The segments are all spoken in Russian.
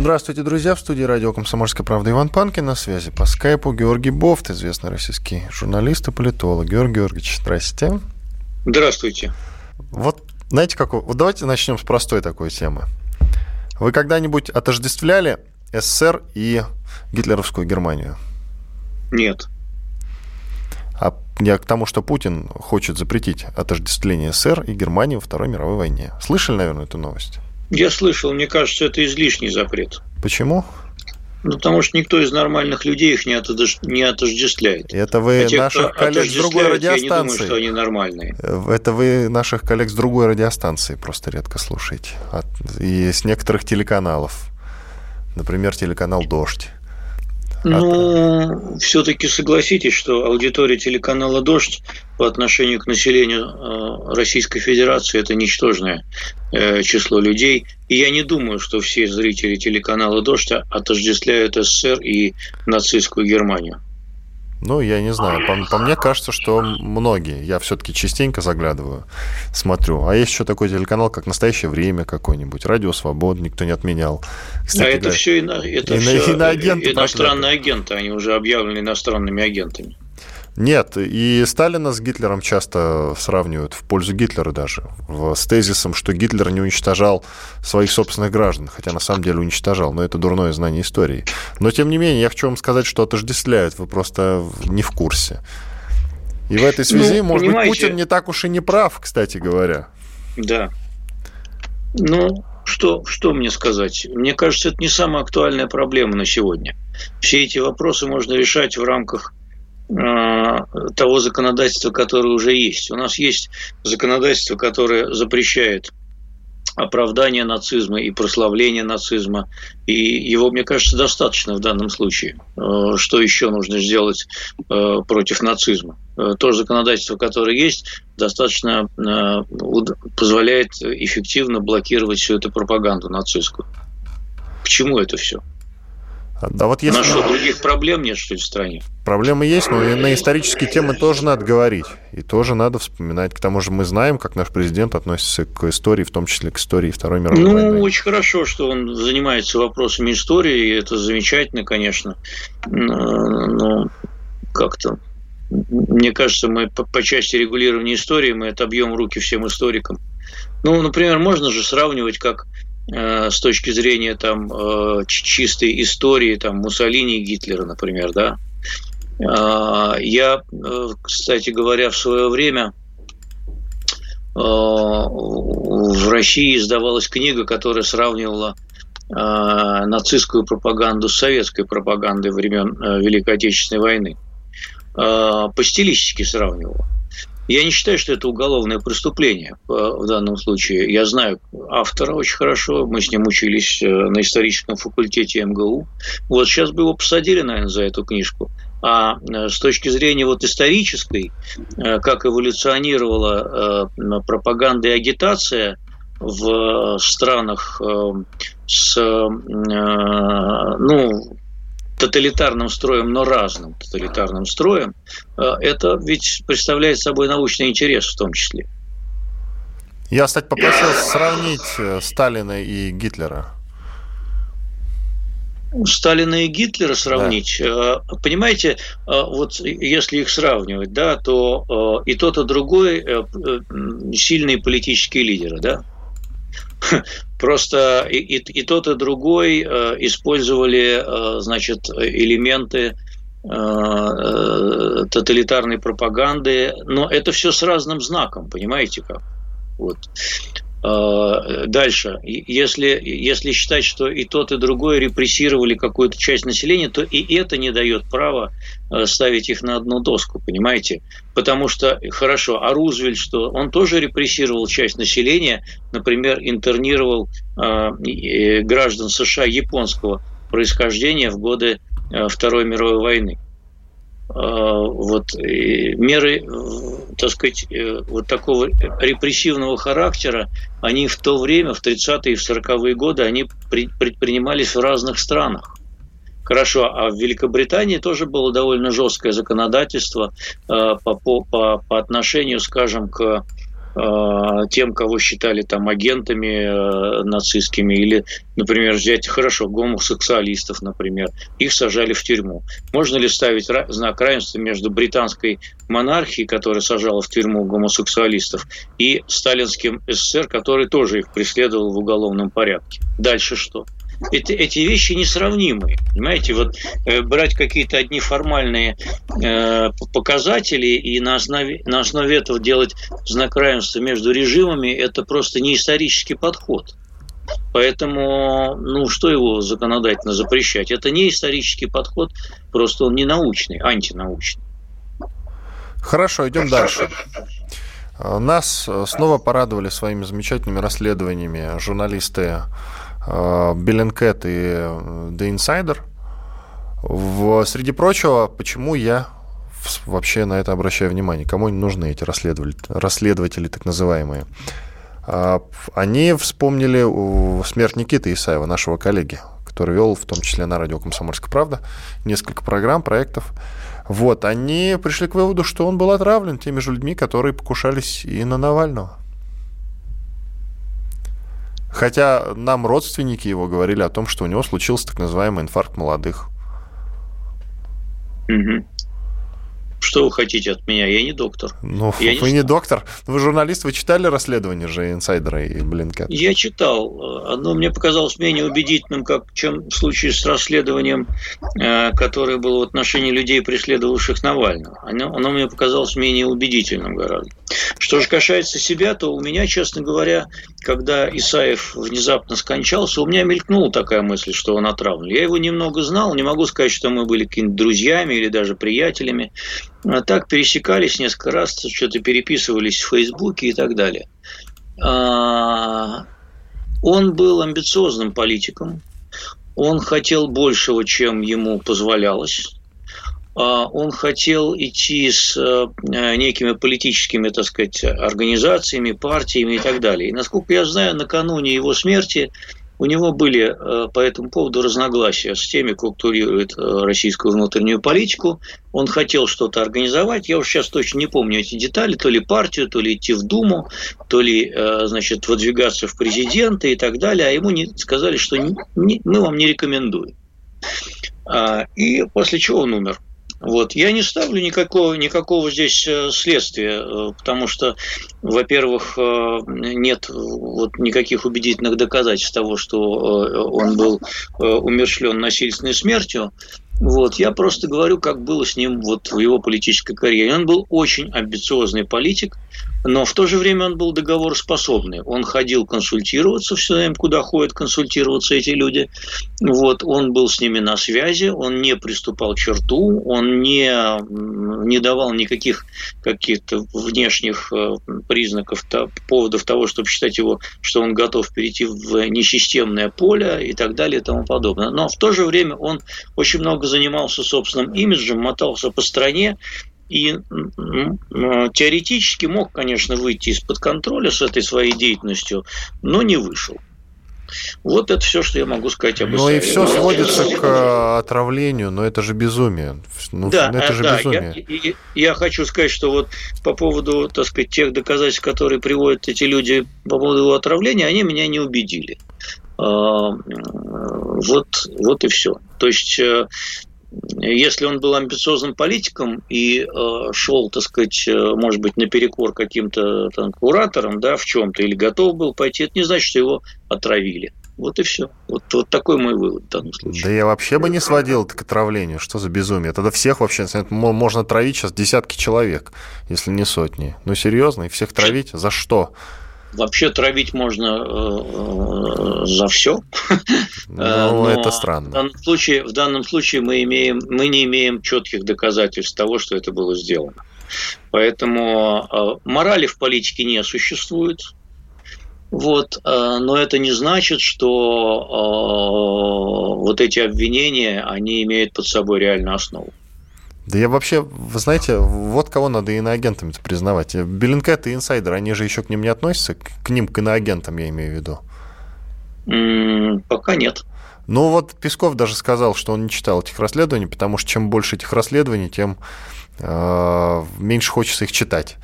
Здравствуйте, друзья. В студии радио «Комсомольская правда» Иван Панкин. На связи по скайпу Георгий Бофт, известный российский журналист и политолог. Георгий Георгиевич, здрасте. Здравствуйте. Вот знаете, как... Вот давайте начнем с простой такой темы. Вы когда-нибудь отождествляли СССР и гитлеровскую Германию? Нет. А я к тому, что Путин хочет запретить отождествление СССР и Германии во Второй мировой войне. Слышали, наверное, эту новость? Я слышал, мне кажется, это излишний запрет. Почему? Ну, потому что никто из нормальных людей их не, отожд... не отождествляет. Это вы а те, наших коллег с другой радиостанции. Я не думаю, что они нормальные. Это вы наших коллег с другой радиостанции просто редко слушаете. И с некоторых телеканалов. Например, телеканал «Дождь». Ну, все-таки согласитесь, что аудитория телеканала «Дождь» по отношению к населению э, Российской Федерации это ничтожное э, число людей. И я не думаю, что все зрители телеканала «Дождь» отождествляют СССР и нацистскую Германию. Ну, я не знаю. По, по мне кажется, что многие. Я все-таки частенько заглядываю, смотрю. А есть еще такой телеканал, как «Настоящее время» какой-нибудь. «Радио Свобода» никто не отменял. Кстати, а это говоря, все, ино, это и, все иноагенты иностранные агенты. Они уже объявлены иностранными агентами. Нет, и Сталина с Гитлером часто сравнивают, в пользу Гитлера даже, с тезисом, что Гитлер не уничтожал своих собственных граждан, хотя на самом деле уничтожал, но это дурное знание истории. Но, тем не менее, я хочу вам сказать, что отождествляют, вы просто не в курсе. И в этой связи, ну, может быть, Путин не так уж и не прав, кстати говоря. Да. Ну, что, что мне сказать? Мне кажется, это не самая актуальная проблема на сегодня. Все эти вопросы можно решать в рамках того законодательства, которое уже есть. У нас есть законодательство, которое запрещает оправдание нацизма и прославление нацизма. И его, мне кажется, достаточно в данном случае. Э, что еще нужно сделать э, против нацизма? То законодательство, которое есть, достаточно позволяет эффективно блокировать всю эту пропаганду нацистскую. К чему это все? Да вот если... У нас что, других проблем нет, что ли, в стране? Проблемы есть, но и на исторические темы тоже надо говорить. И тоже надо вспоминать. К тому же мы знаем, как наш президент относится к истории, в том числе к истории Второй мировой ну, войны. Ну, очень хорошо, что он занимается вопросами истории, и это замечательно, конечно. Но как-то мне кажется, мы по, по части регулирования истории мы отобьем руки всем историкам. Ну, например, можно же сравнивать, как с точки зрения там э, чистой истории там Муссолини и Гитлера, например, да. А, я, э, кстати говоря, в свое время в России издавалась книга, которая сравнивала нацистскую пропаганду с советской пропагандой времен Великой Отечественной войны. По стилистике сравнивала. Я не считаю, что это уголовное преступление в данном случае. Я знаю автора очень хорошо, мы с ним учились э, на историческом факультете МГУ. Вот сейчас бы его посадили, наверное, за эту книжку. А э, с точки зрения вот исторической, э, как эволюционировала пропаганда и агитация в странах с, ну, тоталитарным строем, но разным тоталитарным строем, э, это ведь представляет собой научный интерес в том числе. Я, кстати, попросил сравнить э, Сталина и Гитлера. Сталина и Гитлера сравнить, да. Э, понимаете, вот если их сравнивать, да, то и тот, и другой сильные политические лидеры, да. Просто и, и, и тот, и другой э, использовали, э, значит, элементы э, тоталитарной пропаганды, но это все с разным знаком, понимаете как? Вот. А, дальше, если, если считать, что и тот, и другой репрессировали какую-то часть населения, то и это не дает права э, ставить их на одну доску, понимаете? Потому что, хорошо, а Рузвельт что? Он тоже репрессировал часть населения, например, интернировал э, граждан США японского происхождения в годы э, Второй мировой войны. Вот меры, так сказать, вот такого репрессивного характера, они в то время, в 30-е и в 40-е годы, они предпринимались в разных странах. Хорошо, а в Великобритании тоже было довольно жесткое законодательство э, по, по, по отношению, скажем, к э, тем, кого считали там агентами э, нацистскими, или, например, взять, хорошо, гомосексуалистов, например, их сажали в тюрьму. Можно ли ставить знак равенства между британской монархией, которая сажала в тюрьму гомосексуалистов, и сталинским СССР, который тоже их преследовал в уголовном порядке? Дальше что? Это, эти вещи несравнимы. Понимаете, вот э, брать какие-то одни формальные э, показатели и на основе, на основе этого делать знак равенства между режимами, это просто не исторический подход. Поэтому, ну, что его законодательно запрещать? Это не исторический подход, просто он не научный, антинаучный. Хорошо, идем дальше. Нас снова порадовали своими замечательными расследованиями журналисты Беллинкет и э, The Insider. В, среди прочего, почему я вообще на это обращаю внимание? Кому они нужны, эти расследователи, расследователи так называемые? А, они вспомнили смерть Никиты Исаева, нашего коллеги, который вел в том числе на радио «Комсомольская правда» несколько программ, проектов. Вот, они пришли к выводу, что он был отравлен теми же людьми, которые покушались и на Навального. Хотя нам родственники его говорили о том, что у него случился так называемый инфаркт молодых. Угу. Что вы хотите от меня? Я не доктор. Ну, я вы не, не доктор. Вы журналист, вы читали расследование же инсайдера и Блинкет? Я читал. Оно мне показалось менее убедительным, как, чем в случае с расследованием, э, которое было в отношении людей, преследовавших Навального. Оно, оно мне показалось менее убедительным гораздо. Что же касается себя, то у меня, честно говоря, когда Исаев внезапно скончался, у меня мелькнула такая мысль, что он отравлен. Я его немного знал, не могу сказать, что мы были какими-то друзьями или даже приятелями. А так пересекались несколько раз, что-то переписывались в Фейсбуке и так далее. А, он был амбициозным политиком, он хотел большего, чем ему позволялось. А, он хотел идти с э, некими политическими, так сказать, организациями, партиями и так далее. И, насколько я знаю, накануне его смерти у него были э, по этому поводу разногласия с теми, кто курирует э, российскую внутреннюю политику. Он хотел что-то организовать. Я уж сейчас точно не помню эти детали. То ли партию, то ли идти в Думу, то ли, э, значит, выдвигаться в президенты и так далее. А ему не, сказали, что не, мы вам не рекомендуем. А, и после чего он умер. Вот. Я не ставлю никакого, никакого здесь э, следствия, э, потому что, во-первых, э, нет вот никаких убедительных доказательств того, что он был умершлен насильственной смертью. Вот, я просто говорю, как было с ним вот в его политической карьере. Он был очень амбициозный политик, но в то же время он был договороспособный. Он ходил консультироваться все время, куда ходят консультироваться эти люди. Вот, он был с ними на связи, он не приступал к черту, он не, не давал никаких каких-то внешних э, признаков, поводов того, чтобы считать его, что он готов перейти в несистемное поле и так далее и тому подобное. Но в то же время он очень много занимался собственным имиджем, мотался по стране, и теоретически мог, конечно, выйти из-под контроля с этой своей деятельностью, но не вышел. Вот это все, что я могу сказать об Ну и все сводится к отравлению, но это же безумие. Ну, да, это же да, безумие. Я, я хочу сказать, что вот по поводу, так сказать, тех доказательств, которые приводят эти люди по поводу отравления, они меня не убедили. А, вот, вот и все. То есть э, если он был амбициозным политиком и э, шел, так сказать, э, может быть, наперекор каким-то там, кураторам, да, в чем-то, или готов был пойти, это не значит, что его отравили. Вот и все. Вот, вот такой мой вывод в данном случае. Да я вообще бы не сводил это к отравлению. Что за безумие? Тогда всех вообще можно травить сейчас десятки человек, если не сотни. Ну серьезно, и всех травить? За что? Вообще травить можно э, э, за все. Ну, э, Но это странно. В данном, случае, в данном случае мы, имеем, мы не имеем четких доказательств того, что это было сделано. Поэтому морали в политике не существует. Вот, но это не значит, что вот эти обвинения, они имеют под собой реальную основу. Да я вообще, вы знаете, вот кого надо иноагентами признавать. Bellingcat и инсайдер, они же еще к ним не относятся, к ним, к иноагентам я имею в виду. М-м, пока нет. Ну вот Песков даже сказал, что он не читал этих расследований, потому что чем больше этих расследований, тем э, меньше хочется их читать.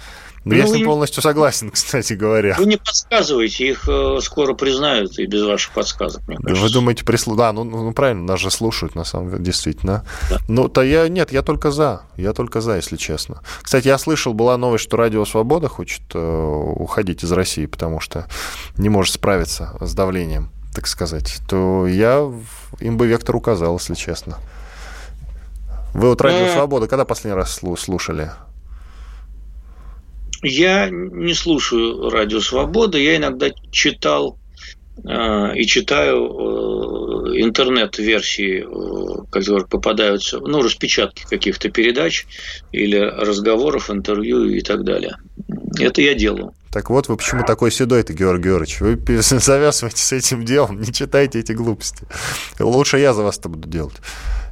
Ну, я с ним полностью согласен, кстати говоря. Вы не подсказываете, их э, скоро признают и без ваших подсказок, мне кажется. Вы думаете, прислу... Да, ну, ну правильно, нас же слушают, на самом деле, действительно. Да. Ну, то я, нет, я только за, я только за, если честно. Кстати, я слышал, была новость, что Радио Свобода хочет э, уходить из России, потому что не может справиться с давлением, так сказать. То я им бы вектор указал, если честно. Вы вот Радио э. Свобода когда последний раз слушали? Я не слушаю радио Свобода, я иногда читал э, и читаю э, интернет-версии, э, которые попадаются, ну, распечатки каких-то передач или разговоров, интервью и так далее. Это я делаю. Так вот, вы почему такой седой-то, Георгий Георгиевич? Вы завязываете с этим делом, не читайте эти глупости. Лучше я за вас это буду делать.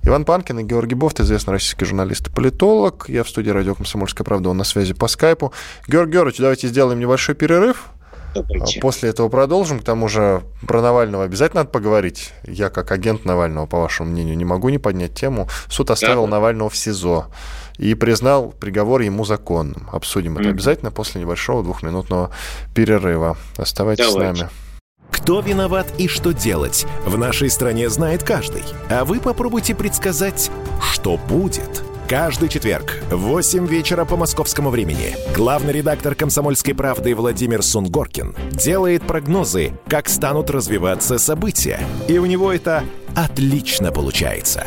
Иван Панкин и Георгий Бофт, известный российский журналист и политолог. Я в студии радио «Комсомольская правда», он на связи по скайпу. Георгий Георгиевич, давайте сделаем небольшой перерыв. Давайте. После этого продолжим. К тому же про Навального обязательно надо поговорить. Я, как агент Навального, по вашему мнению, не могу не поднять тему. Суд оставил да. Навального в СИЗО и признал приговор ему законным. Обсудим mm-hmm. это обязательно после небольшого двухминутного перерыва. Оставайтесь Давайте. с нами. Кто виноват и что делать, в нашей стране знает каждый. А вы попробуйте предсказать, что будет. Каждый четверг в 8 вечера по московскому времени главный редактор «Комсомольской правды» Владимир Сунгоркин делает прогнозы, как станут развиваться события. И у него это отлично получается.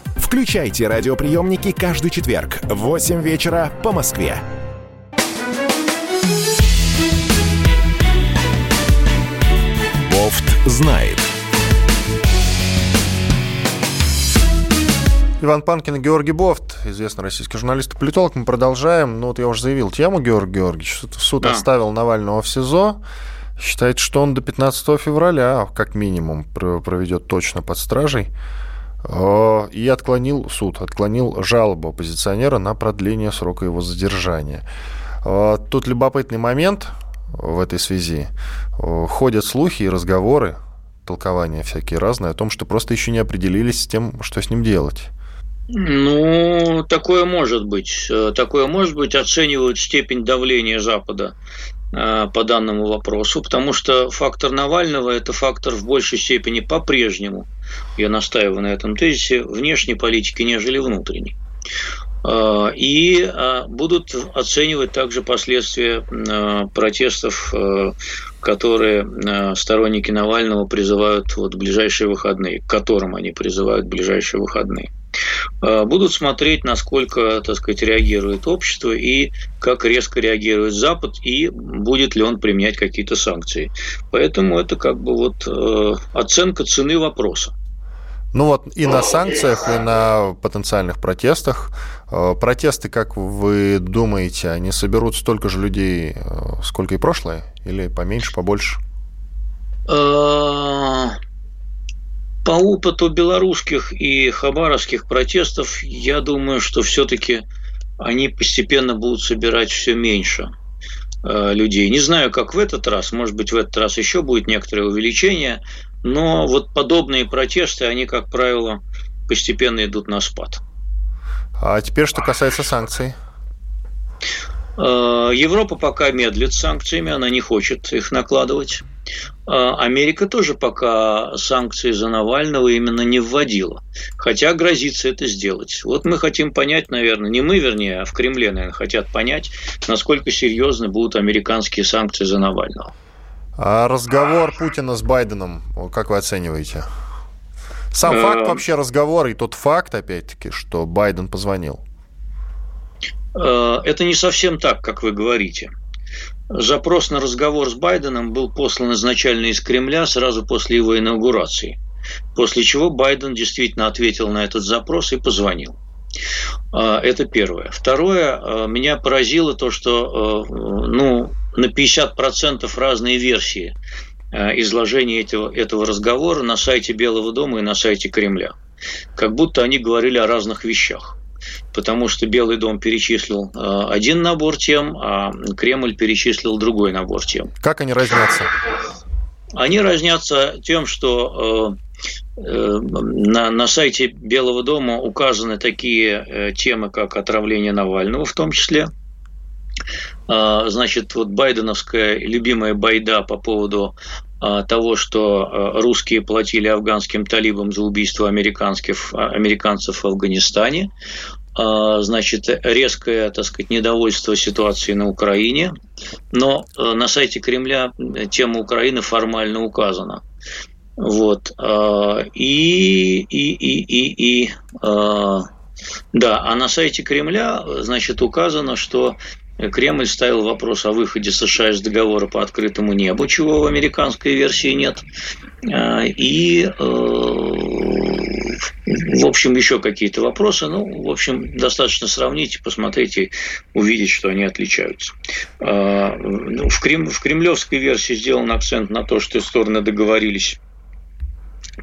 Включайте радиоприемники каждый четверг в 8 вечера по Москве. Бофт знает. Иван Панкин и Георгий Бофт, известный российский журналист и политолог. Мы продолжаем. Ну, вот я уже заявил тему, Георгий Георгиевич. Суд да. оставил Навального в СИЗО. Считает, что он до 15 февраля, как минимум, проведет точно под стражей. Э, и отклонил суд, отклонил жалобу оппозиционера на продление срока его задержания. Э, тут любопытный момент в этой связи. Э, ходят слухи и разговоры, толкования всякие разные, о том, что просто еще не определились с тем, что с ним делать. Ну, такое может быть. Такое может быть. Оценивают степень давления Запада по данному вопросу, потому что фактор Навального – это фактор в большей степени по-прежнему, я настаиваю на этом тезисе, внешней политики, нежели внутренней. Э, и э, будут оценивать также последствия протестов, которые сторонники Навального призывают вот в ближайшие выходные, к которым они призывают в ближайшие выходные. Будут смотреть, насколько, так сказать, реагирует общество и как резко реагирует Запад, и будет ли он применять какие-то санкции. Поэтому это как бы вот оценка цены вопроса. Ну вот и на санкциях, и на потенциальных протестах. Э, протесты, как вы думаете, они соберут столько же людей, сколько и прошлое? Или поменьше, побольше? По опыту белорусских и хабаровских протестов, я думаю, что все-таки они постепенно будут собирать все меньше э, людей. Не знаю, как в этот раз, может быть, в этот раз еще будет некоторое увеличение, но вот подобные протесты, они, как правило, постепенно идут на спад. А теперь, что касается санкций? Э, Европа пока медлит с санкциями, она не хочет их накладывать. А, Америка тоже пока санкции за Навального именно не вводила, хотя грозится это сделать. Вот мы хотим понять, наверное, не мы, вернее, а в Кремле, наверное, хотят понять, насколько серьезны будут американские санкции за Навального. А разговор Путина с Байденом, как вы оцениваете? Сам факт э, вообще разговора и тот факт, опять-таки, что Байден позвонил. Э, это не совсем так, как вы говорите. Запрос на разговор с Байденом был послан изначально из Кремля сразу после его инаугурации. После чего Байден действительно ответил на этот запрос и позвонил. Э, это первое. Второе, меня поразило то, что ну, на 50% разные версии изложение этого, этого разговора на сайте Белого дома и на сайте Кремля. Как будто они говорили о разных вещах. Потому что Белый дом перечислил э, один набор тем, а Кремль перечислил другой набор тем. Как они разнятся? Они разнятся тем, что э, на, на сайте Белого дома указаны такие темы, как отравление Навального в том числе – а, значит, вот байденовская любимая байда по поводу а, того, что а, русские платили афганским талибам за убийство американских, американцев в Афганистане, значит, резкое, так сказать, недовольство ситуацией на Украине, но на сайте Кремля тема Украины формально указана. Вот. И, и, и, и, и да, а на сайте Кремля, значит, указано, что Кремль ставил вопрос о выходе США из договора по открытому небу, чего в американской версии нет. А, и, э, в общем, еще какие-то вопросы. Ну, в общем, достаточно сравнить, посмотреть и увидеть, что они отличаются. А, ну, в, Крем... в кремлевской версии сделан акцент на то, что стороны договорились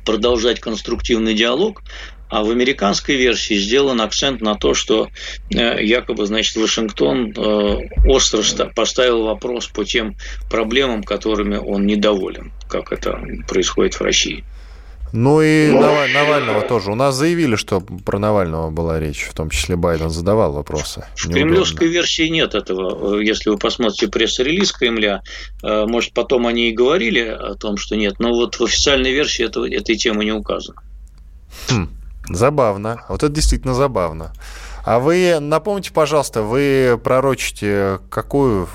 продолжать конструктивный диалог, а в американской версии сделан акцент на то, что э, якобы, значит, Вашингтон э, остро поставил вопрос по тем проблемам, которыми он недоволен, как это происходит в России. Ну и Навального тоже. У нас заявили, что про Навального была речь, в том числе Байден задавал вопросы. В кремлевской версии нет этого. Если вы посмотрите пресс-релиз Кремля, э, может, потом они и говорили о том, что нет, но вот в официальной версии этого, этой темы не указано. Хм. Забавно. Вот это действительно забавно. А вы напомните, пожалуйста, вы пророчите какую,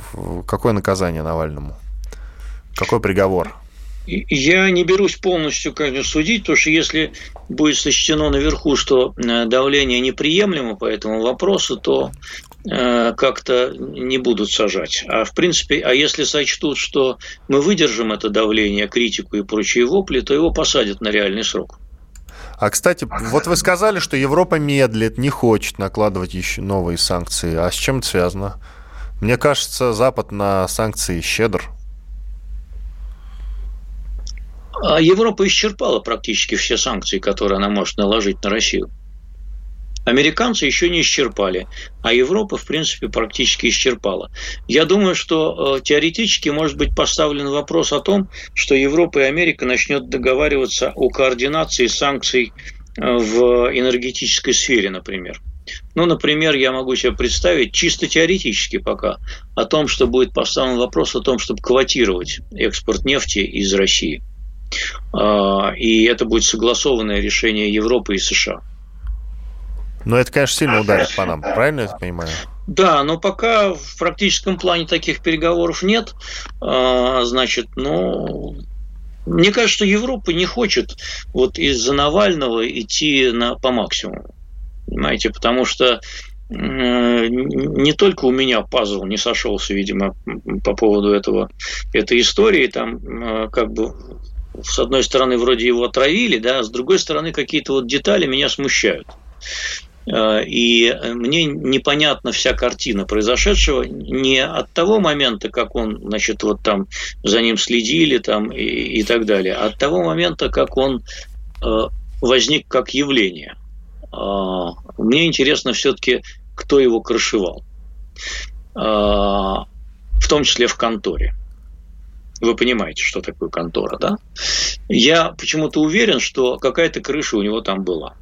какое наказание Навальному? Какой приговор? Я не берусь полностью, конечно, судить, потому что если будет сочтено наверху, что э, давление неприемлемо по этому вопросу, то э, как-то не будут сажать. А в принципе, а если сочтут, что мы выдержим это давление, критику и прочие вопли, то его посадят на реальный срок. А, кстати, вот вы сказали, что Европа медлит, не хочет накладывать еще новые санкции. А с чем это связано? Мне кажется, Запад на санкции щедр. А Европа исчерпала практически все санкции, которые она может наложить на Россию. Американцы еще не исчерпали, а Европа, в принципе, практически исчерпала. Я думаю, что э, теоретически может быть поставлен вопрос о том, что Европа и Америка начнет договариваться о координации санкций э, в энергетической сфере, например. Ну, например, я могу себе представить, чисто теоретически пока, о том, что будет поставлен вопрос о том, чтобы квотировать экспорт нефти из России. А, и это будет согласованное решение Европы и США. Но это, конечно, сильно ударит по нам, правильно я понимаю? Да, но пока в практическом плане таких переговоров нет. А, значит, ну, мне кажется, что Европа не хочет вот из-за Навального идти на, по максимуму. Понимаете, потому что не только у меня пазл не сошелся, видимо, по поводу этого, этой истории, там как бы с одной стороны вроде его отравили, да, а с другой стороны какие-то вот детали меня смущают. Э, и мне непонятна вся картина произошедшего не от того момента, как он, значит, вот там за ним следили там и, и так далее, а от того момента, как он э, возник как явление. Э, мне интересно все-таки, кто его крышевал, в том числе в конторе. Вы понимаете, что такое контора, да? Я почему-то уверен, что какая-то крыша у него там была.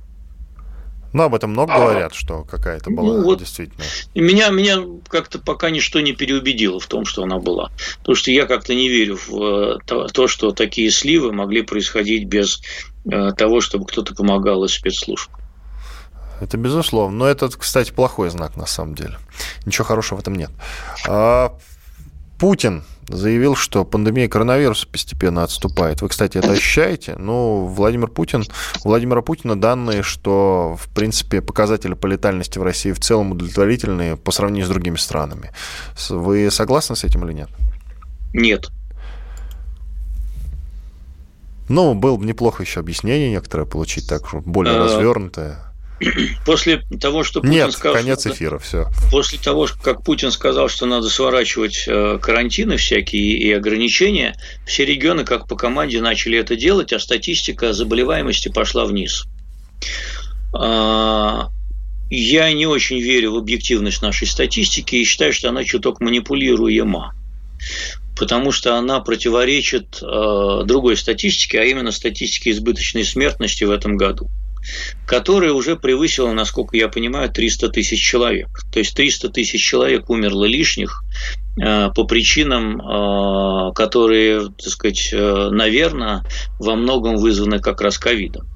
Ну, об этом много говорят, что какая-то была ну, вот действительно. Меня, меня как-то пока ничто не переубедило в том, что она была. Потому что я как-то не верю в э, то, что такие сливы могли происходить без э, того, чтобы кто-то помогал из спецслужб. Это безусловно. Но это, кстати, плохой знак на самом деле. Ничего хорошего в этом нет. А, Путин заявил, что пандемия коронавируса постепенно отступает. Вы, кстати, это ощущаете? Ну, Владимир Путин, у Владимира Путина данные, что, в принципе, показатели по летальности в России в целом удовлетворительные по сравнению с другими странами. Вы согласны с этим или нет? Нет. Ну, было бы неплохо еще объяснение некоторое получить, так более а, развернутое. После того, что Путин Нет, сказал... конец эфира, все. После того, как Путин сказал, что надо сворачивать э, карантины всякие и ограничения, все регионы, как по команде, начали это делать, а статистика заболеваемости пошла вниз. А, я не очень верю в объективность нашей статистики и считаю, что она чуток манипулируема потому что она противоречит э, другой статистике, а именно статистике избыточной смертности в этом году которая уже превысила, насколько я понимаю, 300 тысяч человек. То есть 300 тысяч человек умерло лишних э, по причинам, э, которые, так сказать, э, наверное, во многом вызваны как раз ковидом.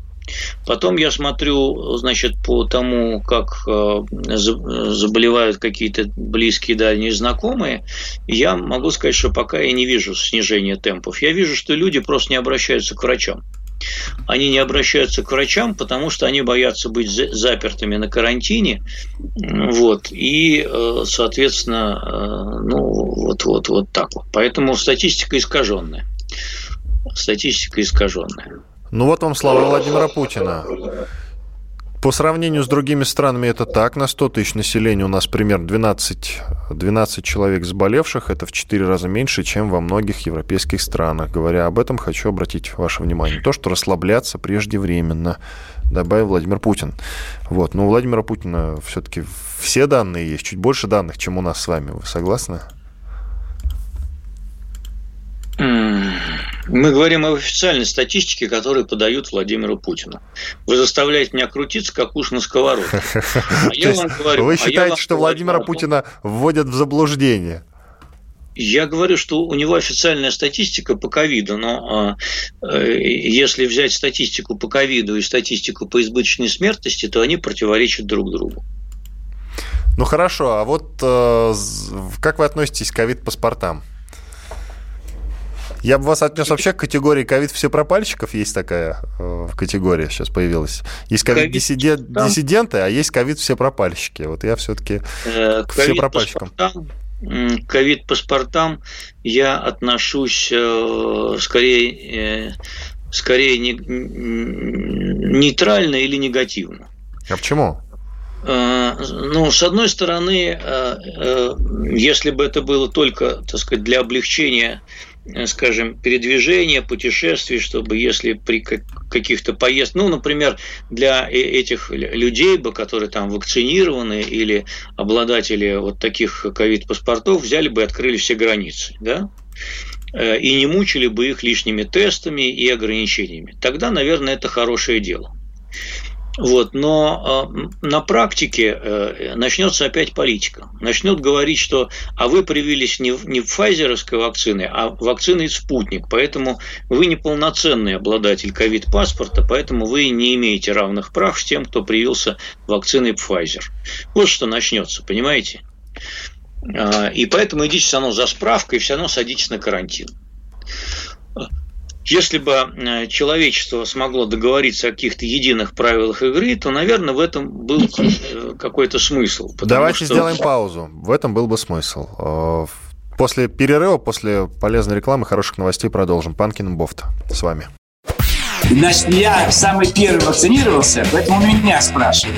Потом я смотрю, значит, по тому, как заболевают какие-то близкие дальние знакомые, я могу сказать, что пока я не вижу снижения темпов. Я вижу, что люди просто не обращаются к врачам. Они не обращаются к врачам, потому что они боятся быть запертыми на карантине. Вот, и, э, соответственно, э, ну, вот, вот, вот так вот. Поэтому статистика искаженная. Статистика искаженная. Ну вот вам слова Владимира Путина. По сравнению с другими странами это так. На 100 тысяч населения у нас примерно 12, 12 человек заболевших. Это в 4 раза меньше, чем во многих европейских странах. Говоря об этом, хочу обратить ваше внимание. То, что расслабляться преждевременно, добавил Владимир Путин. Вот. Но у Владимира Путина все-таки все данные есть, чуть больше данных, чем у нас с вами. Вы согласны? Мы говорим об официальной статистике, которую подают Владимиру Путину. Вы заставляете меня крутиться, как уж на сковородке. А я вам говорю, Вы а считаете, что Владимира Путина вводят в заблуждение? Я говорю, что у него официальная статистика по ковиду, но э, если взять статистику по ковиду и статистику по избыточной смертности, то они противоречат друг другу. Ну хорошо, а вот э, как вы относитесь к ковид-паспортам? Я бы вас отнес вообще к категории ковид все пропальщиков. Есть такая э, категория сейчас появилась. Есть ковид-диссиденты, а есть ковид все пропальщики. Вот я все-таки э, все пропальщикам. Ковид-паспортам я отношусь э, скорее, э, скорее не, нейтрально или негативно. А почему? Э, ну, с одной стороны, если бы это было только, так сказать, для облегчения Э, скажем, передвижения, путешествий, чтобы если при каких-то поездках, ну, например, для э, этих людей бы, которые там вакцинированы или обладатели вот таких ковид-паспортов, взяли бы и открыли все границы, да, э, и не мучили бы их лишними тестами и ограничениями. Тогда, наверное, это хорошее дело. Вот, но э, на практике э, начнется опять политика. Начнут говорить, что а вы привились не, не файзеровской вакцины, а вакцины спутник. Поэтому вы неполноценный обладатель ковид-паспорта, поэтому вы не имеете равных прав с тем, кто привился вакциной Pfizer. Вот что начнется, понимаете? Э, и поэтому идите все равно за справкой, все равно садитесь на карантин. Если бы э, человечество смогло договориться о каких-то единых правилах игры, то, наверное, в этом был э, какой-то смысл. Давайте что... сделаем паузу. В этом был бы смысл. Э, после перерыва, после полезной рекламы, хороших новостей продолжим. Панкин Бофт с вами. Значит, я самый первый вакцинировался, поэтому меня спрашивают.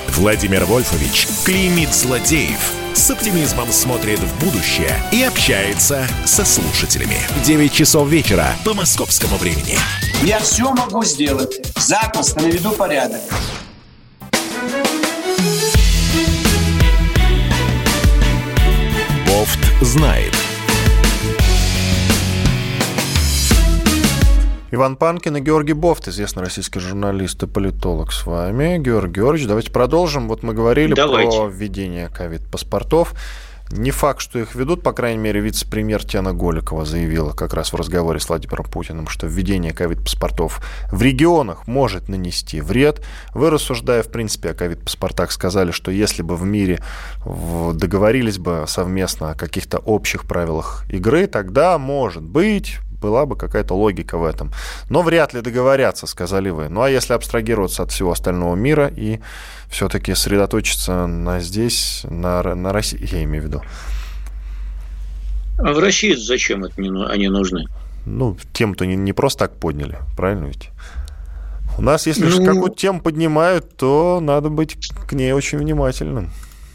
Владимир Вольфович клеймит злодеев – с оптимизмом смотрит в будущее и общается со слушателями. 9 часов вечера по московскому времени. Я все могу сделать. Запросто наведу порядок. Бофт знает. Иван Панкин и Георгий Бофт, известный российский журналист и политолог с вами. Георгий Георгиевич, давайте продолжим. Вот мы говорили давайте. про введение ковид-паспортов. Не факт, что их ведут, по крайней мере, вице-премьер Тена Голикова заявила как раз в разговоре с Владимиром Путиным, что введение ковид-паспортов в регионах может нанести вред. Вы, рассуждая, в принципе, о ковид-паспортах, сказали, что если бы в мире договорились бы совместно о каких-то общих правилах игры, тогда, может быть, была бы какая-то логика в этом. Но вряд ли договорятся, сказали вы. Ну а если абстрагироваться от всего остального мира и все-таки сосредоточиться на здесь, на, на России, я имею в виду. А в России зачем это не, они нужны? Ну, тему-то не, не просто так подняли, правильно ведь? У нас, если ну, какую-то тему поднимают, то надо быть к ней очень внимательным.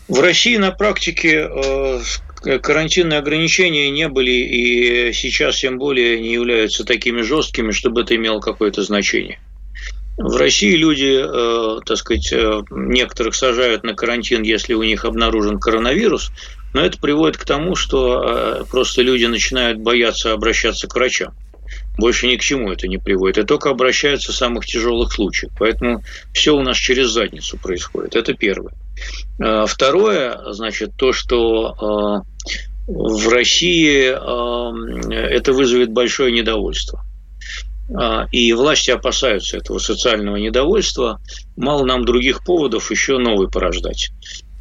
В России на практике э, карантинные ограничения не были и сейчас тем более не являются такими жесткими, чтобы это имело какое-то значение. В России люди, э, так сказать, э, некоторых сажают на карантин, если у них обнаружен коронавирус, но это приводит к тому, что э, просто люди начинают бояться обращаться к врачам. Больше ни к чему это не приводит. И только обращаются в самых тяжелых случаях. Поэтому все у нас через задницу происходит. Это первое. Второе, значит, то, что в России а, это вызовет большое недовольство. И власти опасаются этого социального недовольства. Мало нам других поводов еще новый порождать.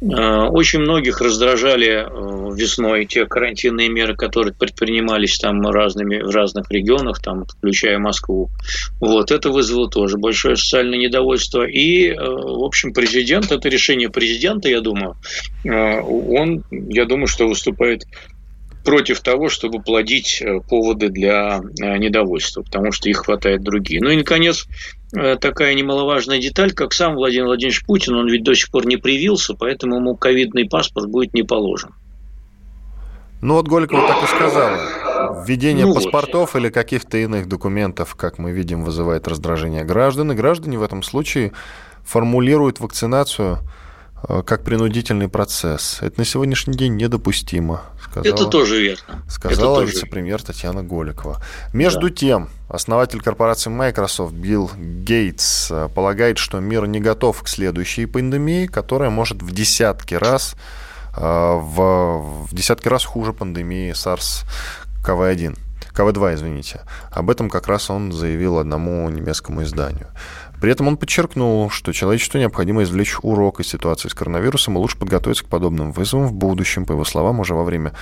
Э, очень многих раздражали э, весной те карантинные меры, которые предпринимались там разными, в разных регионах, там, включая Москву. Вот, это вызвало тоже большое социальное недовольство. И, э, в общем, президент, это решение президента, я думаю, он, я думаю, что выступает против того, чтобы плодить поводы для недовольства, потому что их хватает другие. Ну и, наконец, Э, такая немаловажная деталь, как сам Владимир Владимирович Путин, он ведь до сих пор не привился, поэтому ему ковидный паспорт будет не положен. Ну вот Голикова так и сказала. Введение ну паспортов вот. или каких-то иных документов, как мы видим, вызывает раздражение граждан. И граждане в этом случае формулируют вакцинацию Э, как принудительный процесс. Это на сегодняшний день недопустимо. Сказала, это тоже верно. Сказала вице-премьер Татьяна Голикова. Между да. тем, основатель корпорации Microsoft Билл Гейтс э, полагает, что мир не готов к следующей пандемии, которая может в десятки раз э, в, в десятки раз хуже пандемии SARS-CoV-1. КВ-2, извините. Об этом как раз он заявил одному немецкому изданию. При этом он подчеркнул, что человечеству необходимо извлечь урок из ситуации с коронавирусом и лучше подготовиться к подобным вызовам в будущем. По его словам, уже во время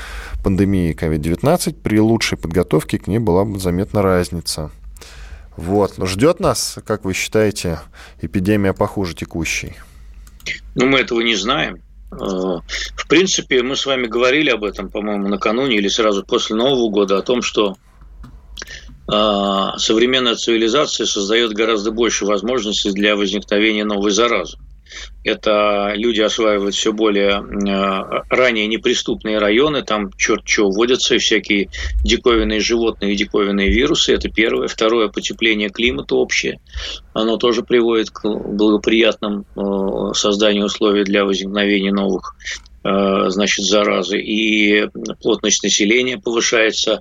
пандемии COVID-19 при лучшей подготовке к ней была бы заметна разница. Вот. Но ждет нас, как вы считаете, эпидемия похуже текущей? Ну, мы этого не знаем. Э, в принципе, мы с вами говорили об этом, по-моему, накануне или сразу после Нового года, о том, что современная цивилизация создает гораздо больше возможностей для возникновения новой заразы. Это люди осваивают все более а, ранее неприступные районы, там черт что водятся, всякие диковинные животные и диковинные вирусы. Это первое. Второе, потепление климата общее. Оно тоже приводит к благоприятным а, созданию условий для возникновения новых значит, заразы. И плотность населения повышается,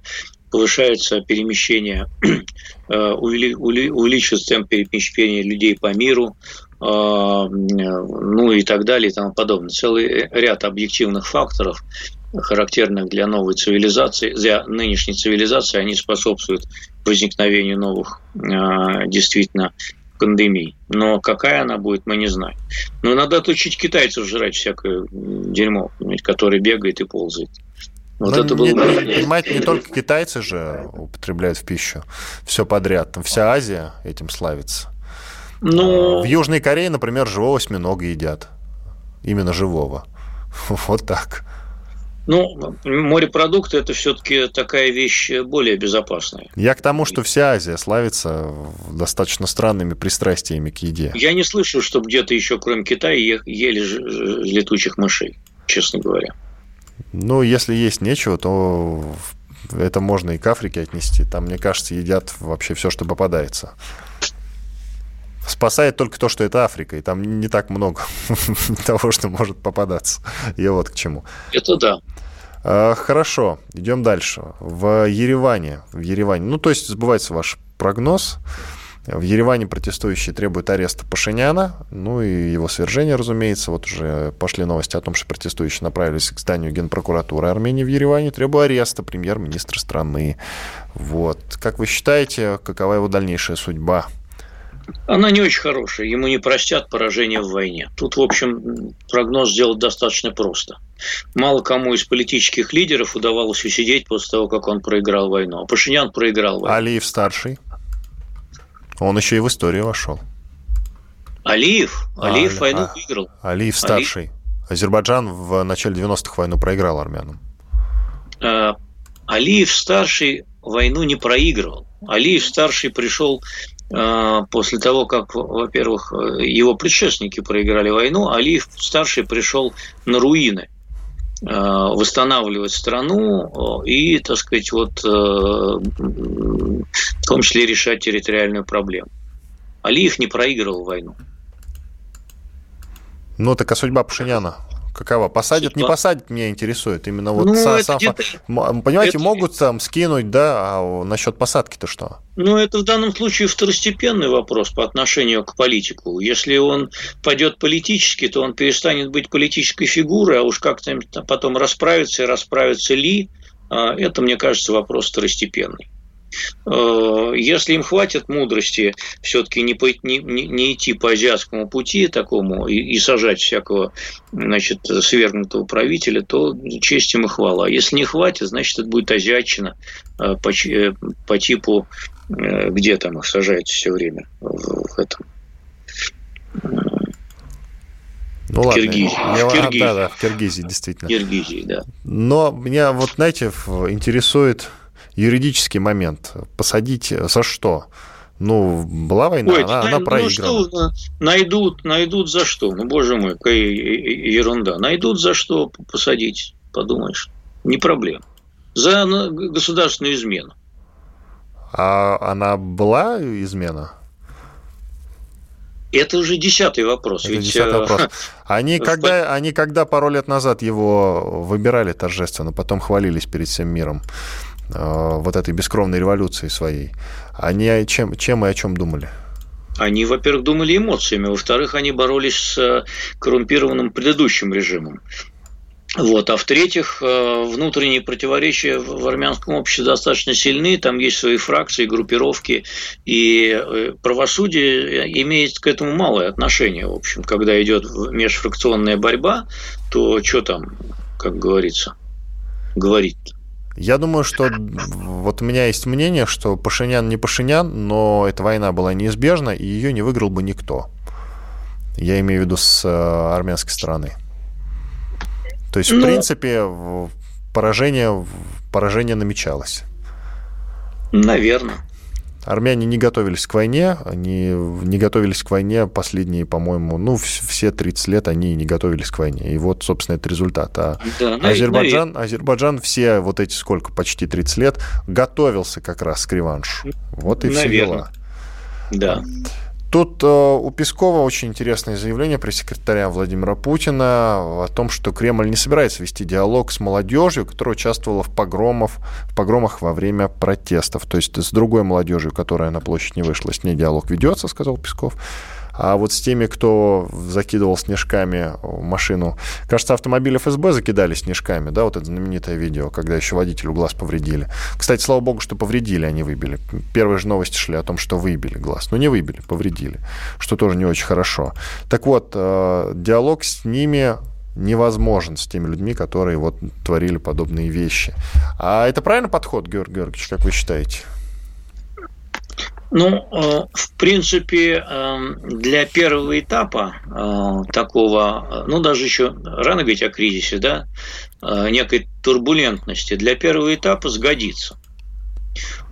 повышается перемещение, э, увеличивается темп перемещения людей по миру, э, ну и так далее и тому подобное. Целый ряд объективных факторов, характерных для новой цивилизации, для нынешней цивилизации, они способствуют возникновению новых э, действительно пандемий. Но какая она будет, мы не знаем. Но надо отучить китайцев жрать всякое дерьмо, которое бегает и ползает. Вот Но это было... Не, понимаете, не только китайцы же употребляют в пищу все подряд. Там вся Азия этим славится. Ну... В Южной Корее, например, живого осьминога едят. Именно живого. Вот так. Ну, морепродукты это все-таки такая вещь более безопасная. Я к тому, что вся Азия славится достаточно странными пристрастиями к еде. Я не слышал, чтобы где-то еще, кроме Китая, ели летучих мышей, честно говоря. Ну, если есть нечего, то это можно и к Африке отнести. Там, мне кажется, едят вообще все, что попадается. Спасает только то, что это Африка, и там не так много того, что может попадаться. Я вот к чему. Это да. А, хорошо, идем дальше. В Ереване, в Ереване, ну, то есть сбывается ваш прогноз. В Ереване протестующие требуют ареста Пашиняна, ну и его свержения, разумеется. Вот уже пошли новости о том, что протестующие направились к зданию Генпрокуратуры Армении в Ереване, требуя ареста премьер-министра страны. Вот. Как вы считаете, какова его дальнейшая судьба? Она не очень хорошая. Ему не простят поражение в войне. Тут, в общем, прогноз сделать достаточно просто. Мало кому из политических лидеров удавалось усидеть после того, как он проиграл войну. А Пашинян проиграл войну. Алиев старший. Он еще и в историю вошел. Алиев? Алиев а, войну а, выиграл. Алиев старший. Алиев. Азербайджан в начале 90-х войну проиграл армянам. А, Алиев старший войну не проигрывал. Алиев старший пришел а, после того, как, во-первых, его предшественники проиграли войну, Алиев старший пришел на руины а, восстанавливать страну и, так сказать, вот в том числе решать территориальную проблему. Алиев не проигрывал войну. Ну, так а судьба Пашиняна? Какова? Посадят, не посадят, меня интересует. Именно вот ну, сам, сам Понимаете, это... могут там скинуть, да, а насчет посадки-то что? Ну, это в данном случае второстепенный вопрос по отношению к политику. Если он пойдет политически, то он перестанет быть политической фигурой, а уж как-то потом расправится и расправится ли, а, это, мне кажется, вопрос второстепенный. Э, если им хватит мудрости все-таки не, не, не идти по азиатскому пути такому и, и сажать всякого значит, свергнутого правителя, то честь им и хвала. А если не хватит, значит, это будет азиатчина э, по, э, по типу, где там их сажают все время, в, в этом ну в ладно, Киргизии. Я, в Киргизии. Да, да, в Киргизии, действительно. В Киргизии, да. Но меня вот, знаете, интересует юридический момент. Посадить за что? Ну, была война, Ой, она, она ну, проиграна. Что, найдут, найдут за что? Ну, боже мой, какая ерунда. Найдут за что посадить, подумаешь. Не проблема. За государственную измену. А она была измена? Это уже десятый вопрос. Это ведь... десятый вопрос. Они когда, они когда пару лет назад его выбирали торжественно, потом хвалились перед всем миром. Э, вот этой бескровной революции своей, они чем, чем и о чем думали? Они, во-первых, думали эмоциями, во-вторых, они боролись с э, коррумпированным предыдущим режимом. Вот. А в-третьих, э, внутренние противоречия в армянском обществе достаточно сильны, там есть свои фракции, группировки, и правосудие имеет к этому малое отношение, в общем. Когда идет межфракционная борьба, то что там, как говорится, говорить -то? Я думаю, что вот у меня есть мнение, что Пашинян не Пашинян, но эта война была неизбежна, и ее не выиграл бы никто. Я имею в виду с э, армянской стороны. То есть, в ну, принципе, поражение, поражение намечалось. Наверное. Армяне не готовились к войне, они не готовились к войне последние, по-моему, ну, все 30 лет они не готовились к войне. И вот, собственно, это результат. А да, Азербайджан, Азербайджан все вот эти сколько, почти 30 лет, готовился как раз к реваншу. Вот и Наверное. все дела. Да. Тут э, у Пескова очень интересное заявление пресс-секретаря Владимира Путина о том, что Кремль не собирается вести диалог с молодежью, которая участвовала в, погромов, в погромах во время протестов. То есть с другой молодежью, которая на площадь не вышла, с ней диалог ведется, сказал Песков. А вот с теми, кто закидывал снежками машину, кажется, автомобиль ФСБ закидали снежками, да, вот это знаменитое видео, когда еще водителю глаз повредили. Кстати, слава богу, что повредили, а не выбили. Первые же новости шли о том, что выбили глаз. Но не выбили, повредили, что тоже не очень хорошо. Так вот, э, диалог с ними невозможен с теми людьми, которые вот творили подобные вещи. А это правильный подход, Георгий Георгиевич, как вы считаете? Ну, э, в принципе, э, для первого этапа э, такого, ну, даже еще рано говорить о кризисе, да, некой турбулентности, для первого этапа сгодится.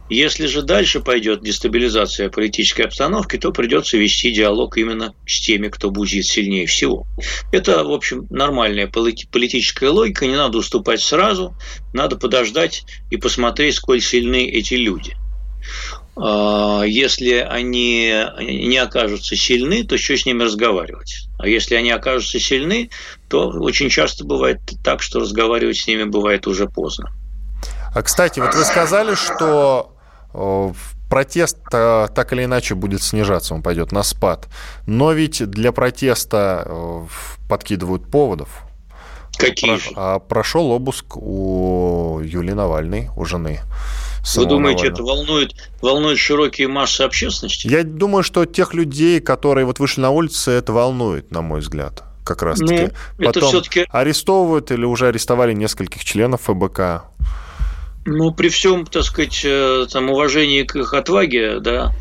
Если же дальше пойдет дестабилизация политической обстановки, то придется вести диалог именно с теми, кто бузит сильнее всего. Это, в общем, нормальная политическая логика, не надо уступать сразу, надо подождать и посмотреть, сколь сильны эти люди. А, если они не окажутся сильны, то что с ними разговаривать? А если они окажутся сильны, то очень часто бывает так, что разговаривать с ними бывает уже поздно. А, кстати, вот вы сказали, что протест так или иначе будет снижаться, он пойдет на спад. Но ведь для протеста подкидывают поводов. Какие же? А прошел обыск у Юлии Навальной, у жены. Вы думаете, Навального. это волнует, волнует широкие массы общественности? Я думаю, что тех людей, которые вот вышли на улицы, это волнует, на мой взгляд, как раз таки. Ну, Потом все-таки... арестовывают или уже арестовали нескольких членов ФБК. Ну, при всем, так сказать, э, там, уважении к их отваге, да,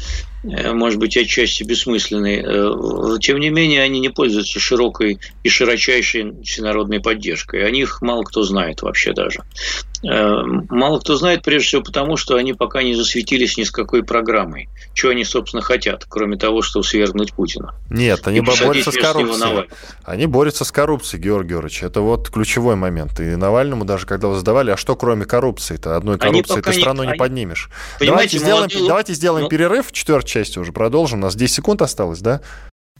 Э, может быть, отчасти бессмысленный. Э, тем не менее, они не пользуются широкой и широчайшей всенародной поддержкой. О них мало кто знает вообще даже. Э, мало кто знает, прежде всего, потому что они пока не засветились ни с какой программой. Что они, собственно, хотят, кроме того, чтобы свергнуть Путина. Нет, они борются с коррупцией. Они борются с коррупцией, Георгий Георгиевич. Это вот ключевой момент. И Навальному даже, когда вы задавали, а что кроме коррупции-то? Одной коррупции ты страну не, не поднимешь. Давайте сделаем, молодые... давайте сделаем ну... перерыв, четвертый части уже продолжим. У нас 10 секунд осталось, да?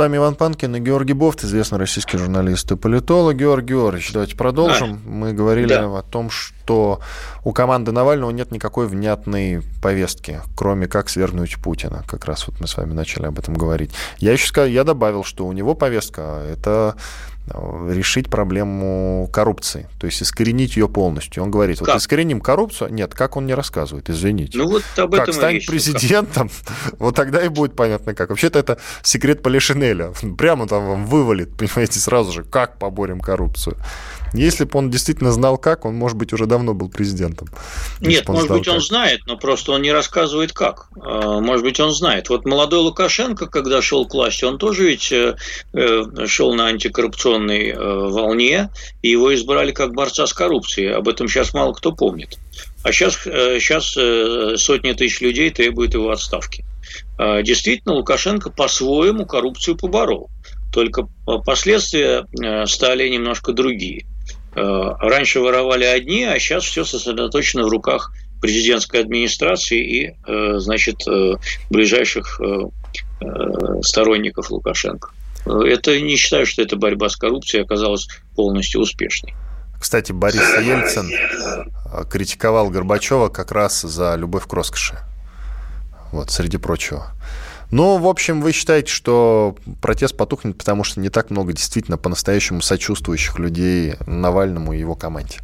Вами Иван Панкин и Георгий Бофт, известный российский журналист и политолог. Георгий Георгиевич, давайте продолжим. А, Мы говорили да. о том, что у команды Навального нет никакой внятной повестки, кроме как свергнуть Путина. Как раз вот мы с вами начали об этом говорить. Я еще сказал, я добавил, что у него повестка – это решить проблему коррупции, то есть искоренить ее полностью. Он говорит, как? вот искореним коррупцию, нет, как он не рассказывает, извините. Ну вот об этом как станет президентом, вот тогда и будет понятно как. Вообще-то это секрет Полишинеля, прямо там вам вывалит, понимаете, сразу же, как поборем коррупцию. Если бы он действительно знал как, он, может быть, уже давно был президентом. Нет, может быть, как. он знает, но просто он не рассказывает как. А, может быть, он знает. Вот молодой Лукашенко, когда шел к власти, он тоже ведь э, э, шел на антикоррупционной э, волне, и его избрали как борца с коррупцией. Об этом сейчас мало кто помнит. А сейчас, сейчас сотни тысяч людей требуют его отставки. А, действительно, Лукашенко по-своему коррупцию поборол. Только последствия стали немножко другие. Э, раньше воровали одни, а сейчас все сосредоточено в руках президентской администрации и, э, значит, э, ближайших сторонников Лукашенко. Это не считаю, что эта борьба с коррупцией оказалась полностью успешной. Кстати, Борис Ельцин критиковал Горбачева как раз за любовь к роскоши. Вот, среди прочего. Ну, в общем, вы считаете, что протест потухнет, потому что не так много действительно по-настоящему сочувствующих людей Навальному и его команде?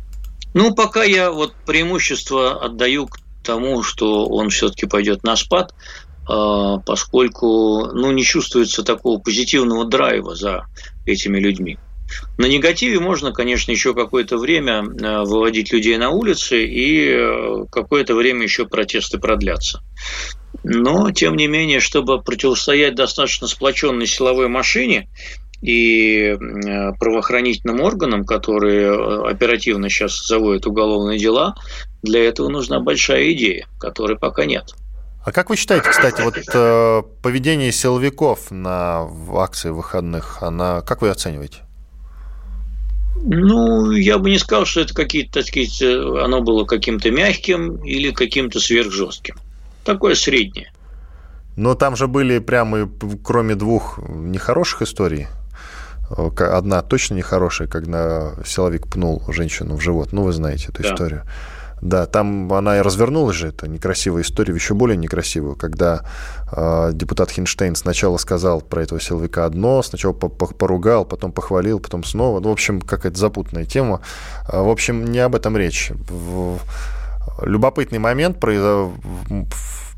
Ну, пока я вот преимущество отдаю к тому, что он все-таки пойдет на спад, а, поскольку ну, не чувствуется такого позитивного драйва за этими людьми. На негативе можно, конечно, еще какое-то время а, выводить людей на улицы, и э, какое-то время еще протесты продлятся. Но, тем не менее, чтобы противостоять достаточно сплоченной силовой машине и правоохранительным органам, которые э, оперативно сейчас заводят уголовные дела, для этого нужна большая идея, которой пока нет. А как вы считаете, кстати, вот э, поведение силовиков на акции выходных, она, как вы оцениваете? Ну, я бы не сказал, что это какие-то, так сказать, э, оно было каким-то мягким или каким-то сверхжестким такое среднее. Но там же были прямо, кроме двух нехороших историй, Одна точно нехорошая, когда силовик пнул женщину в живот. Ну, вы знаете эту да. историю. Да, там она и развернулась же, это некрасивая история, еще более некрасивую, когда э, депутат Хинштейн сначала сказал про этого силовика одно, сначала поругал, потом похвалил, потом снова. Ну, в общем, какая-то запутанная тема. Э, в общем, не об этом речь. Любопытный момент произо,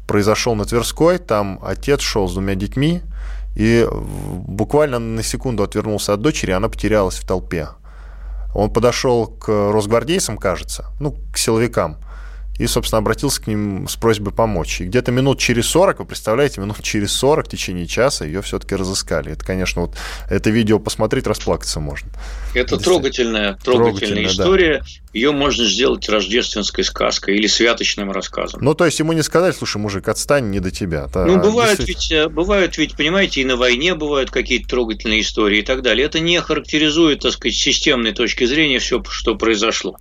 произошел на Тверской, там отец шел с двумя детьми, и буквально на секунду отвернулся от дочери, она потерялась в толпе. Он подошел к росгвардейцам, кажется, ну, к силовикам, и, собственно, обратился к ним с просьбой помочь. И где-то минут через 40, вы представляете, минут через 40 в течение часа ее все-таки разыскали. Это, конечно, вот это видео посмотреть, расплакаться можно. Это трогательная, трогательная, трогательная история. Да. Ее можно сделать рождественской сказкой или святочным рассказом. Ну, то есть ему не сказать, слушай, мужик, отстань, не до тебя. Да, ну, бывают ведь, э, бывают ведь, понимаете, и на войне бывают какие-то трогательные истории и так далее. Это не характеризует, так сказать, системной точки зрения все, что произошло.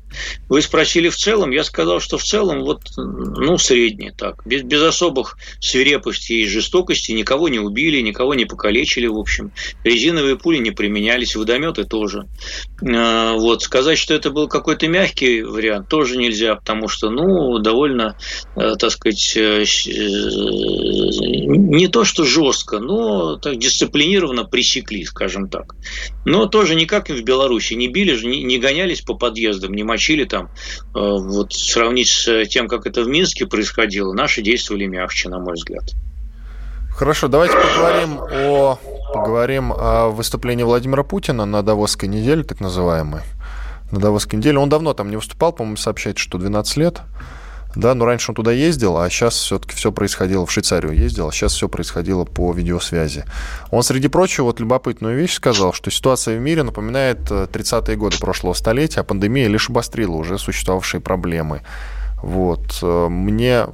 Вы спросили в целом, я сказал, что в целом вот, ну, средне так. Без, без особых свирепости и жестокости никого не убили, никого не покалечили, в общем. Резиновые пули не применялись, водометы тоже. А, вот. Сказать, что это был какой-то мягкий вариант, тоже нельзя, потому что, ну, довольно, э, так сказать, э, э, не то, что жестко, но так дисциплинированно пресекли, скажем так. Но тоже никак в Беларуси не били, не, не гонялись по подъездам, не мочили там, вот сравнить с тем, как это в Минске происходило, наши действовали мягче, на мой взгляд. Хорошо, давайте поговорим о, поговорим о выступлении Владимира Путина на Давосской неделе, так называемой. На Давосской неделе. Он давно там не выступал, по-моему, сообщает, что 12 лет. Да, но раньше он туда ездил, а сейчас все-таки все происходило в Швейцарию ездил, а сейчас все происходило по видеосвязи. Он, среди прочего, вот любопытную вещь сказал, что ситуация в мире напоминает 30-е э, годы прошлого столетия, а пандемия лишь обострила уже существовавшие проблемы. Вот. Э, мне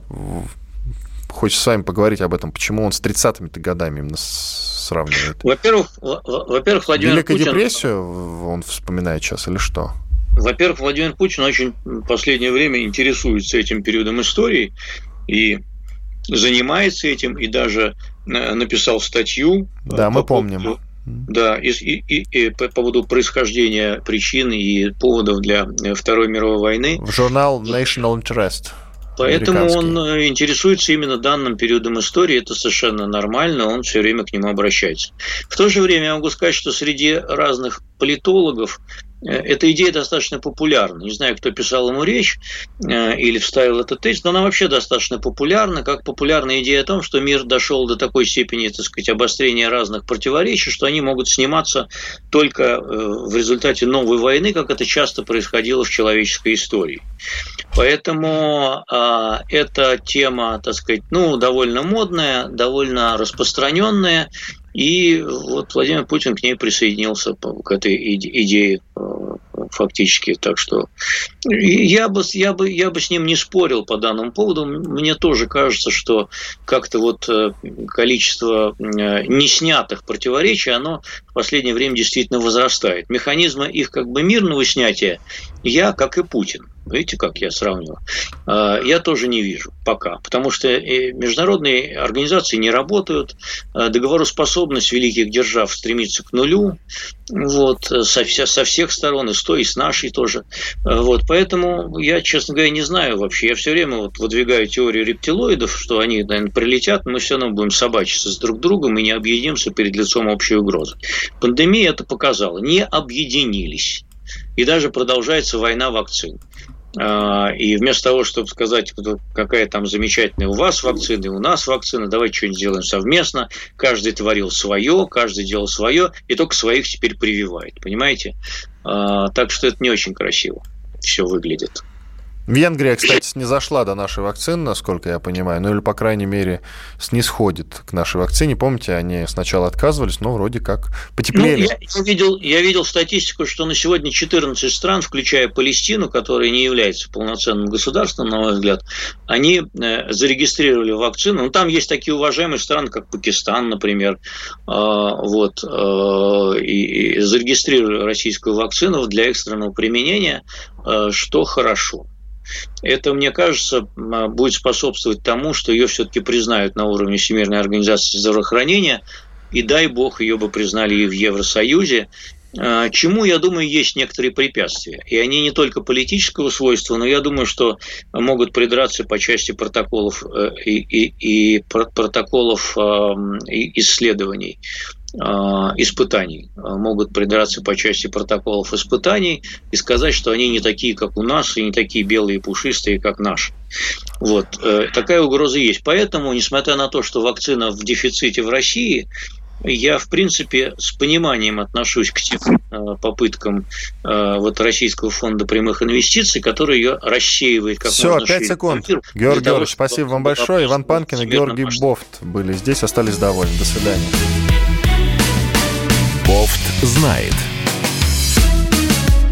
хочется с вами поговорить об этом, почему он с 30-ми годами именно сравнивает. Во-первых, во-первых, Владимир Великую Путин... депрессию он вспоминает сейчас или что? Во-первых, Владимир Путин очень в последнее время интересуется этим периодом истории и занимается этим, и даже э, написал статью. Да, мы помним. Поводу, да, и, и, и по поводу происхождения причин и поводов для Второй мировой войны. В журнал National Interest. Поэтому он э, интересуется именно данным периодом истории, это совершенно нормально, он все время к нему обращается. В то же время я могу сказать, что среди разных политологов Э, эта идея достаточно популярна. Не знаю, кто писал ему речь э, или вставил этот тезис, но она вообще достаточно популярна, как популярна идея о том, что мир дошел до такой степени, так сказать, обострения разных противоречий, что они могут сниматься только э, в результате новой войны, как это часто происходило в человеческой истории. Поэтому э, эта тема, так сказать, ну, довольно модная, довольно распространенная, и вот Владимир Путин к ней присоединился к этой идее э, фактически. Так что я бы, я, бы, я бы с ним не спорил по данному поводу. Мне тоже кажется, что как-то вот э, количество э, неснятых противоречий, оно в последнее время действительно возрастает. Механизмы их как бы мирного снятия я, как и Путин, Видите, как я сравниваю? А, я тоже не вижу пока, потому что международные организации не работают, а, договороспособность великих держав стремится к нулю, вот, со, со всех сторон, и с той, и с нашей тоже. А, вот, поэтому я, честно говоря, не знаю вообще. Я все время вот выдвигаю теорию рептилоидов, что они, наверное, прилетят, мы все равно будем собачиться с друг другом и не объединимся перед лицом общей угрозы. Пандемия это показала. Не объединились и даже продолжается война вакцин. А, и вместо того, чтобы сказать, какая там замечательная у вас вакцина и у нас вакцина, давайте что-нибудь сделаем совместно. Каждый творил свое, каждый делал свое, и только своих теперь прививает. Понимаете? А, так что это не очень красиво все выглядит. Венгрия, кстати, не зашла до нашей вакцины, насколько я понимаю, ну или, по крайней мере, снисходит к нашей вакцине. Помните, они сначала отказывались, но вроде как потеплели. Ну, я, я, видел, я видел статистику, что на сегодня 14 стран, включая Палестину, которая не является полноценным государством, на мой взгляд, они э, зарегистрировали вакцину. Ну, там есть такие уважаемые страны, как Пакистан, например, а, вот, э, и зарегистрировали российскую вакцину для экстренного применения, э, что хорошо. Это, мне кажется, будет способствовать тому, что ее все-таки признают на уровне Всемирной организации здравоохранения и дай бог ее бы признали и в Евросоюзе, а, чему, я думаю, есть некоторые препятствия. И они не только политического свойства, но я думаю, что могут придраться по части протоколов э, и, и, и протоколов исследований испытаний. Могут придраться по части протоколов испытаний и сказать, что они не такие, как у нас, и не такие белые и пушистые, как наши. Вот. Э, такая угроза есть. Поэтому, несмотря на то, что вакцина в дефиците в России, я, в принципе, с пониманием отношусь к тем э, попыткам э, вот Российского фонда прямых инвестиций, который ее рассеивает как Все, можно 5 секунд. Георгий Георгиевич, спасибо вам большое. Иван Панкин и Георгий Бофт были здесь, остались довольны. До свидания. Знает.